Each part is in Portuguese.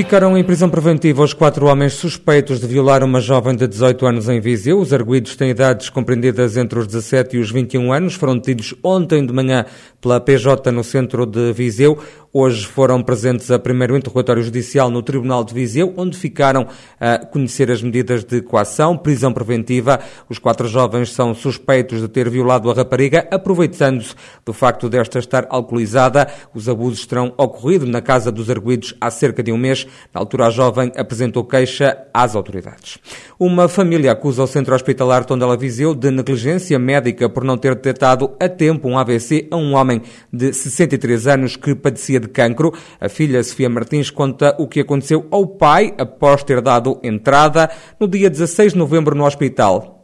Ficaram em prisão preventiva os quatro homens suspeitos de violar uma jovem de 18 anos em Viseu. Os arguídos têm idades compreendidas entre os 17 e os 21 anos. Foram detidos ontem de manhã pela PJ no centro de Viseu. Hoje foram presentes a primeiro interrogatório judicial no Tribunal de Viseu, onde ficaram a conhecer as medidas de coação, prisão preventiva. Os quatro jovens são suspeitos de ter violado a rapariga, aproveitando-se do facto desta estar alcoolizada. Os abusos terão ocorrido na casa dos arguídos há cerca de um mês. Na altura, a jovem apresentou queixa às autoridades. Uma família acusa o Centro Hospitalar Tondela Viseu de negligência médica por não ter detectado a tempo um AVC a um homem de 63 anos que padecia de cancro. A filha Sofia Martins conta o que aconteceu ao pai após ter dado entrada no dia 16 de novembro no hospital.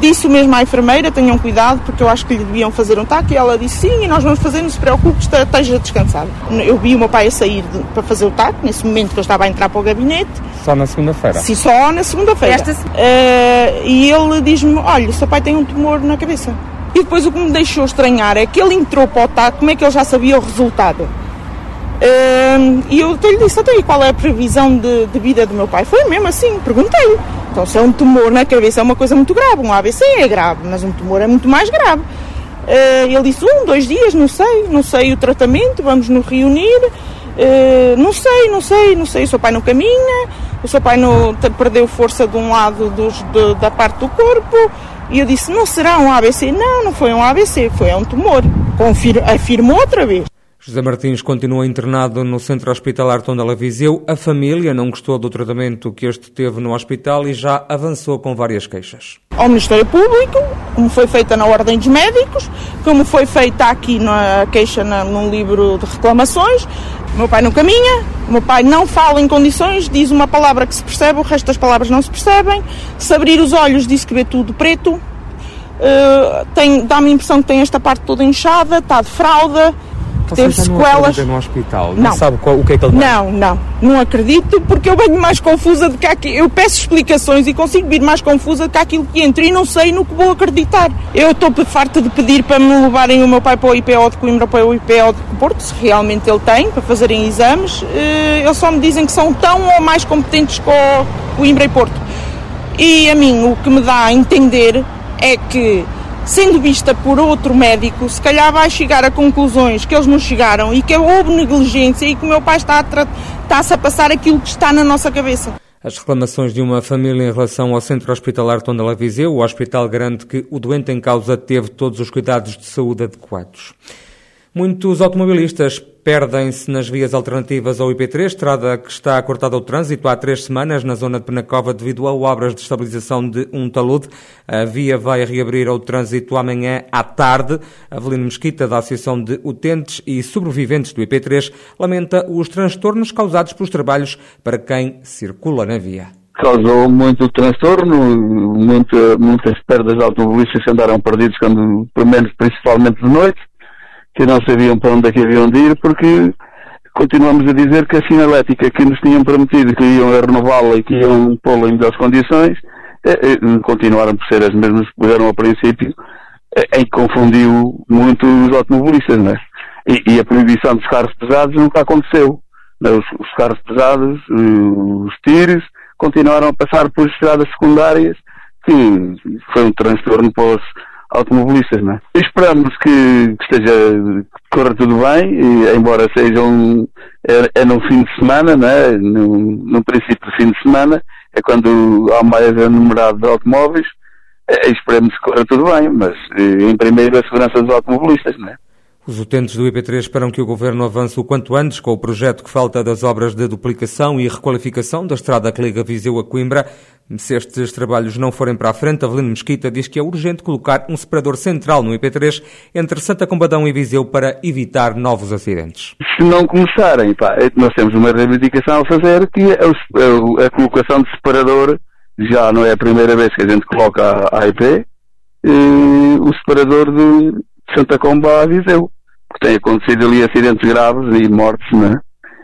Disse mesmo à enfermeira, tenham cuidado, porque eu acho que lhe deviam fazer um TAC. E ela disse, sim, e nós vamos fazer, não se preocupe, esteja descansado. Eu vi o meu pai a sair de, para fazer o TAC, nesse momento que eu estava a entrar para o gabinete. Só na segunda-feira? Sim, só na segunda-feira. Uh, e ele diz-me, olha, o seu pai tem um tumor na cabeça. E depois o que me deixou estranhar é que ele entrou para o TAC, como é que ele já sabia o resultado? E eu lhe disse, até qual é a previsão de, de, vida do meu pai? Foi mesmo assim, perguntei. Então se é um tumor na cabeça é uma coisa muito grave, um ABC é grave, mas um tumor é muito mais grave. Uh, ele disse, um, dois dias, não sei, não sei o tratamento, vamos nos reunir. Uh, não sei, não sei, não sei, o seu pai não caminha, o seu pai não, perdeu força de um lado dos, de, da parte do corpo. E eu disse, não será um ABC? Não, não foi um ABC, foi um tumor. Confir, afirmou outra vez. José Martins continua internado no Centro Hospitalar Tondela Viseu. A família não gostou do tratamento que este teve no hospital e já avançou com várias queixas. Ao Ministério Público, como foi feita na Ordem dos Médicos, como foi feita aqui na queixa na, num livro de reclamações. Meu pai não caminha, meu pai não fala em condições, diz uma palavra que se percebe, o resto das palavras não se percebem. Se abrir os olhos, disse que vê tudo preto. Uh, dá-me a impressão que tem esta parte toda inchada, está de fralda teve sequelas. no hospital? Não, não sabe qual, o que é que ele tem? Não, não, não acredito porque eu venho mais confusa do que aqui. Eu peço explicações e consigo vir mais confusa do que aquilo que entro e não sei no que vou acreditar. Eu estou farta de pedir para me levarem o meu pai para o IPO de Coimbra para o IPO de Porto, se realmente ele tem, para fazerem exames. Eh, eles só me dizem que são tão ou mais competentes com Coimbra e Porto. E a mim o que me dá a entender é que sendo vista por outro médico, se calhar vai chegar a conclusões que eles não chegaram e que houve negligência e que o meu pai está a, está-se a passar aquilo que está na nossa cabeça. As reclamações de uma família em relação ao Centro Hospitalar Tondela Viseu, o hospital garante que o doente em causa teve todos os cuidados de saúde adequados. Muitos automobilistas perdem-se nas vias alternativas ao IP3, estrada que está cortada ao trânsito há três semanas na zona de Penacova devido a obras de estabilização de um talude. A via vai reabrir ao trânsito amanhã à tarde. Avelino Mesquita, da Associação de Utentes e Sobreviventes do IP3, lamenta os transtornos causados pelos trabalhos para quem circula na via causou muito transtorno, muita, muitas perdas de automobilistas que andaram perdidos, quando, pelo menos principalmente de noite que não sabiam para onde é que haviam de ir, porque continuamos a dizer que a sinalética que nos tinham prometido que iam renová-la e que iam pô-la em melhores condições, é, é, continuaram por ser as mesmas que puderam ao princípio, é, em que confundiu muito os automobilistas, não é? E, e, a proibição dos carros pesados nunca aconteceu. Os, os carros pesados, os tiros, continuaram a passar por estradas secundárias, que foi um transtorno para os, automobilistas, não é? Esperamos que, que esteja, que corra tudo bem, e, embora seja um, é, é no fim de semana, não é? No princípio do fim de semana, é quando há mais numerado de automóveis, é, esperemos que corra tudo bem, mas eh, em primeiro a segurança dos automobilistas, não é? Os utentes do IP3 esperam que o Governo avance o quanto antes com o projeto que falta das obras de duplicação e requalificação da estrada que liga Viseu a Coimbra. Se estes trabalhos não forem para a frente, Avelino Mesquita diz que é urgente colocar um separador central no IP3 entre Santa Combadão e Viseu para evitar novos acidentes. Se não começarem, pá, é nós temos uma reivindicação a fazer que é a, colocação de separador já não é a primeira vez que a gente coloca a IP, eh, o separador de Santa Comba a Viseu. Porque tem acontecido ali acidentes graves e mortes, né?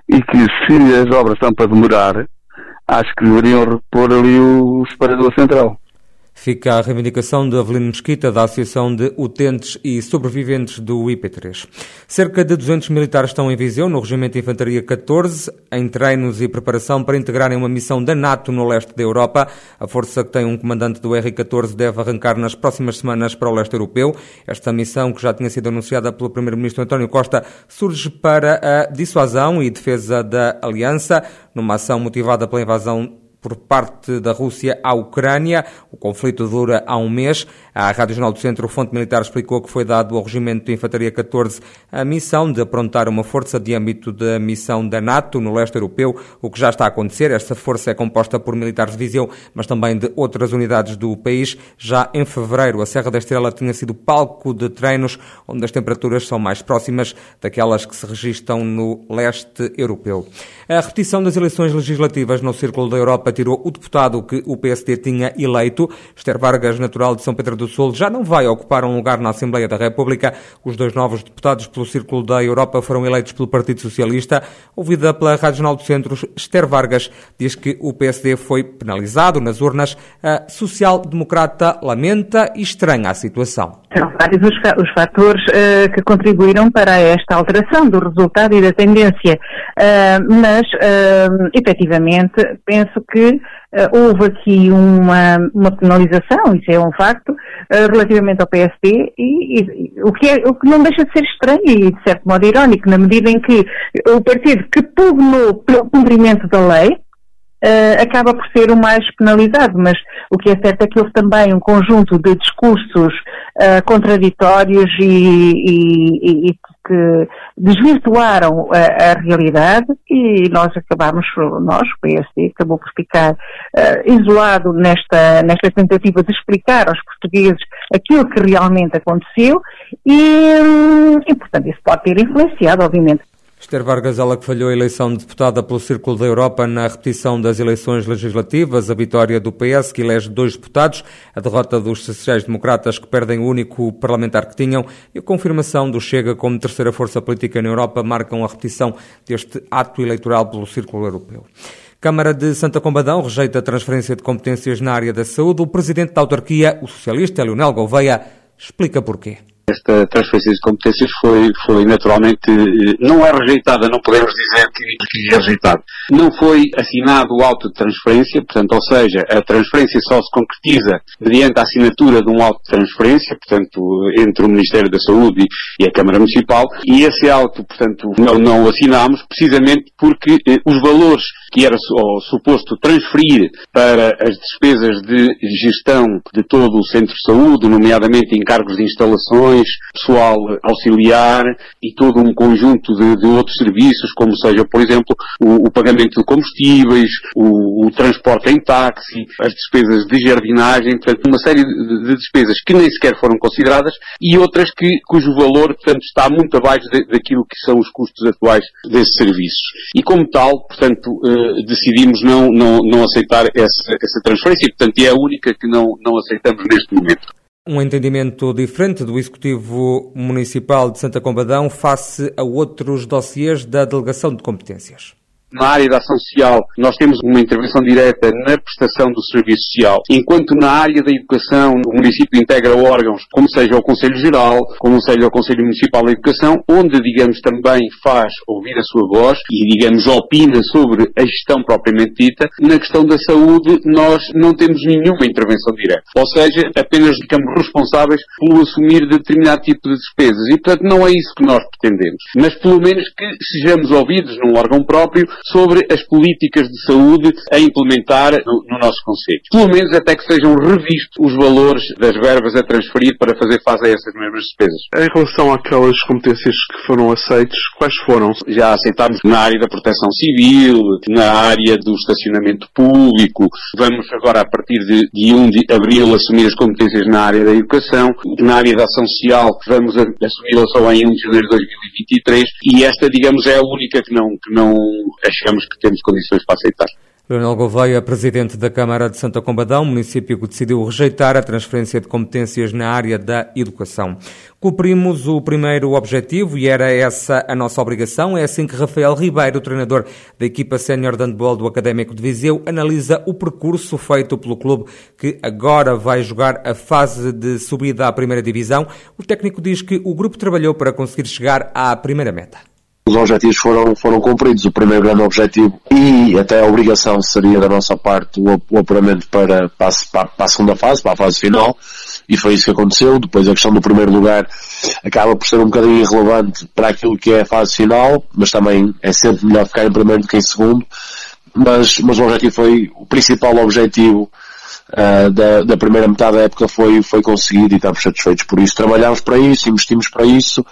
E que se as obras estão para demorar, acho que deveriam repor ali o separador central. Fica a reivindicação de Avelino Mesquita, da Associação de Utentes e Sobreviventes do IP3. Cerca de 200 militares estão em Viseu, no Regimento de Infantaria 14, em treinos e preparação para integrarem uma missão da NATO no leste da Europa. A força que tem um comandante do R-14 deve arrancar nas próximas semanas para o leste europeu. Esta missão, que já tinha sido anunciada pelo Primeiro-Ministro António Costa, surge para a dissuasão e defesa da aliança, numa ação motivada pela invasão por parte da Rússia à Ucrânia. O conflito dura há um mês. A Rádio Jornal do Centro, o Fonte Militar, explicou que foi dado ao Regimento de Infantaria 14 a missão de aprontar uma força de âmbito da missão da NATO no leste europeu, o que já está a acontecer. Esta força é composta por militares de Viseu, mas também de outras unidades do país. Já em fevereiro, a Serra da Estrela tinha sido palco de treinos onde as temperaturas são mais próximas daquelas que se registram no leste europeu. A repetição das eleições legislativas no Círculo da Europa tirou o deputado que o PSD tinha eleito. Esther Vargas, natural de São Pedro do Sul, já não vai ocupar um lugar na Assembleia da República. Os dois novos deputados pelo Círculo da Europa foram eleitos pelo Partido Socialista. Ouvida pela Rádio Jornal do Centro, Esther Vargas diz que o PSD foi penalizado nas urnas. A social-democrata lamenta e estranha a situação. São vários os, fatores uh, que contribuíram para esta alteração do resultado e da tendência, uh, mas uh, efetivamente penso que houve aqui uma, uma, penalização, isso é um facto, uh, relativamente ao PSD, e, e, o, que é, o que não deixa de ser estranho e de certo modo irónico, na medida em que o partido que pugnou pelo cumprimento da lei, uh, acaba por ser o mais penalizado, mas o que é certo é que houve também um conjunto de discursos uh, contraditórios e, e, e, que desvirtuaram a, a, realidade e nós acabamos, nós, o PSD, acabou por ficar uh, isolado nesta, nesta tentativa de explicar aos portugueses aquilo que realmente aconteceu e, e portanto, isso pode ter influenciado, obviamente, Esther Vargas, ela que falhou a eleição de deputada pelo Círculo da Europa na repetição das eleições legislativas, a vitória do PS, que elege dois deputados, a derrota dos sociais-democratas, que perdem o único parlamentar que tinham, e a confirmação do Chega como terceira força política na Europa marcam a repetição deste ato eleitoral pelo Círculo Europeu. Câmara de Santa Combadão rejeita a transferência de competências na área da saúde. O presidente da autarquia, o socialista Leonel Gouveia, explica porquê. Esta transferência de competências foi, foi naturalmente, eh, não é rejeitada, não podemos dizer que, é rejeitada. Não foi assinado o auto de transferência, portanto, ou seja, a transferência só se concretiza mediante a assinatura de um auto de transferência, portanto, entre o Ministério da Saúde e, a Câmara Municipal, e esse auto, portanto, não, não o assinámos, precisamente porque eh, os valores que era suposto transferir para as despesas de gestão de todo o centro de saúde, nomeadamente encargos de instalações, pessoal auxiliar e todo um conjunto de, de outros serviços, como seja, por exemplo, o, o pagamento de combustíveis, o, o, transporte em táxi, as despesas de jardinagem, portanto, uma série de, de, despesas que nem sequer foram consideradas e outras que, cujo valor, portanto, está muito abaixo de, daquilo que são os custos atuais desses serviços. E como tal, portanto, eh, decidimos não, não, não aceitar essa, essa transferência e, portanto, é a única que não, não aceitamos neste momento. Um entendimento diferente do Executivo Municipal de Santa Combadão face a outros dossiês da Delegação de Competências. Na área da ação social, nós temos uma intervenção direta na prestação do serviço social, enquanto na área da educação, o município integra órgãos, como seja o Conselho Geral, como seja o Conselho Municipal da Educação, onde, digamos, também faz ouvir a sua voz e, digamos, opina sobre a gestão propriamente dita. Na questão da saúde, nós não temos nenhuma intervenção direta. Ou seja, apenas ficamos responsáveis pelo assumir determinado tipo de despesas. E, portanto, não é isso que nós pretendemos. Mas, pelo menos, que sejamos ouvidos num órgão próprio sobre as políticas de saúde a implementar no, no nosso Conselho. Pelo menos até que sejam revistos os valores das verbas a transferir para fazer face a essas mesmas despesas. Em relação àquelas competências que foram aceitas, quais foram? Já aceitámos na área da proteção civil, na área do estacionamento público, vamos agora a partir de, de 1 de abril assumir as competências na área da educação, na área da ação social vamos assumi-la só em 1 de janeiro de 2023 e esta, digamos, é a única que não, que não achamos que temos condições para aceitar. Leonel Gouveia, presidente da Câmara de Santa Combadão, município que decidiu rejeitar a transferência de competências na área da educação. Cumprimos o primeiro objetivo e era essa a nossa obrigação. É assim que Rafael Ribeiro, treinador da equipa sénior de handball do Académico de Viseu, analisa o percurso feito pelo clube que agora vai jogar a fase de subida à primeira divisão. O técnico diz que o grupo trabalhou para conseguir chegar à primeira meta os objetivos foram, foram cumpridos. O primeiro grande objetivo e até a obrigação seria da nossa parte o, o apuramento para, para, para, a segunda fase, para a fase final, e foi isso que aconteceu. Depois a questão do primeiro lugar acaba por ser um bocadinho irrelevante para aquilo que é a fase final, mas também é sempre melhor ficar em primeiro do que em segundo. Mas, mas o objetivo foi, o principal objetivo Uh, da, da, primeira metade da época foi, foi conseguido e estamos satisfeitos por isso. Trabalhámos para isso, investimos para isso,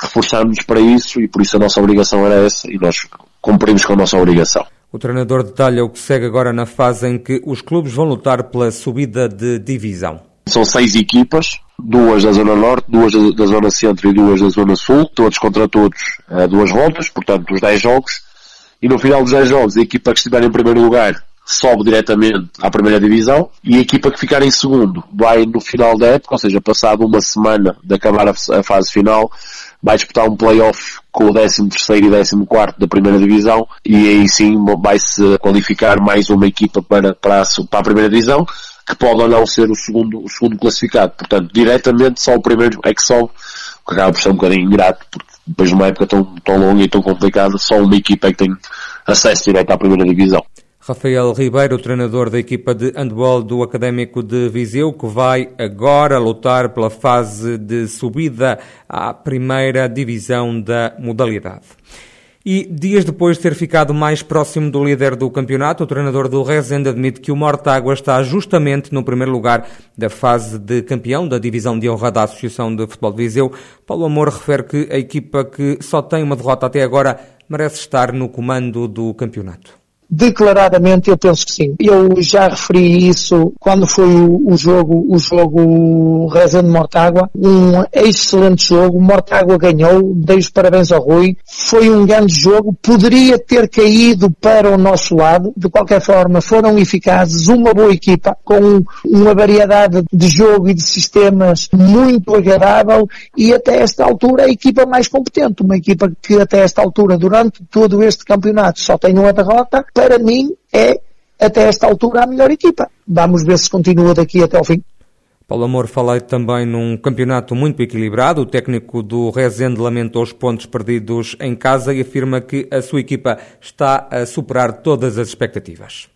reforçarmos para isso e por isso a nossa obrigação era essa e nós cumprimos com a nossa obrigação. O treinador detalha o que segue agora na fase em que os clubes vão lutar pela subida de divisão. São seis equipas, duas da Zona Norte, duas da Zona Centro e duas da Zona Sul, todos contra todos, duas voltas, portanto, os dez jogos. E no final dos dez jogos, a equipa que estiver em primeiro lugar sobe diretamente à primeira divisão e a equipa que ficar em segundo vai no final da época, ou seja, passado uma semana de acabar a fase final, vai disputar um playoff com o 13 terceiro e 14 quarto da primeira divisão e aí sim vai-se qualificar mais uma equipa para, para, a, para a primeira divisão que pode ou não ser o segundo, o segundo classificado. Portanto, diretamente só o primeiro é que sobe, o que acaba por ser um bocadinho ingrato, porque depois de uma época tão, tão longa e tão complicada, só uma equipa é que tem acesso direto à primeira divisão. Rafael Ribeiro, treinador da equipa de handball do Académico de Viseu, que vai agora lutar pela fase de subida à primeira divisão da modalidade. E dias depois de ter ficado mais próximo do líder do campeonato, o treinador do Rezende admite que o Mortágua está justamente no primeiro lugar da fase de campeão da divisão de honra da Associação de Futebol de Viseu. Paulo Amor refere que a equipa que só tem uma derrota até agora merece estar no comando do campeonato. Declaradamente, eu penso que sim. Eu já referi isso quando foi o, o jogo, o jogo Rezende Mortágua. Um excelente jogo. Mortágua ganhou. Dei os parabéns ao Rui. Foi um grande jogo. Poderia ter caído para o nosso lado. De qualquer forma, foram eficazes. Uma boa equipa com uma variedade de jogo e de sistemas muito agradável e até esta altura a equipa mais competente. Uma equipa que até esta altura, durante todo este campeonato, só tem uma derrota para mim é, até esta altura, a melhor equipa. Vamos ver se continua daqui até ao fim. Paulo Amor, falei também num campeonato muito equilibrado. O técnico do Rezende lamenta os pontos perdidos em casa e afirma que a sua equipa está a superar todas as expectativas.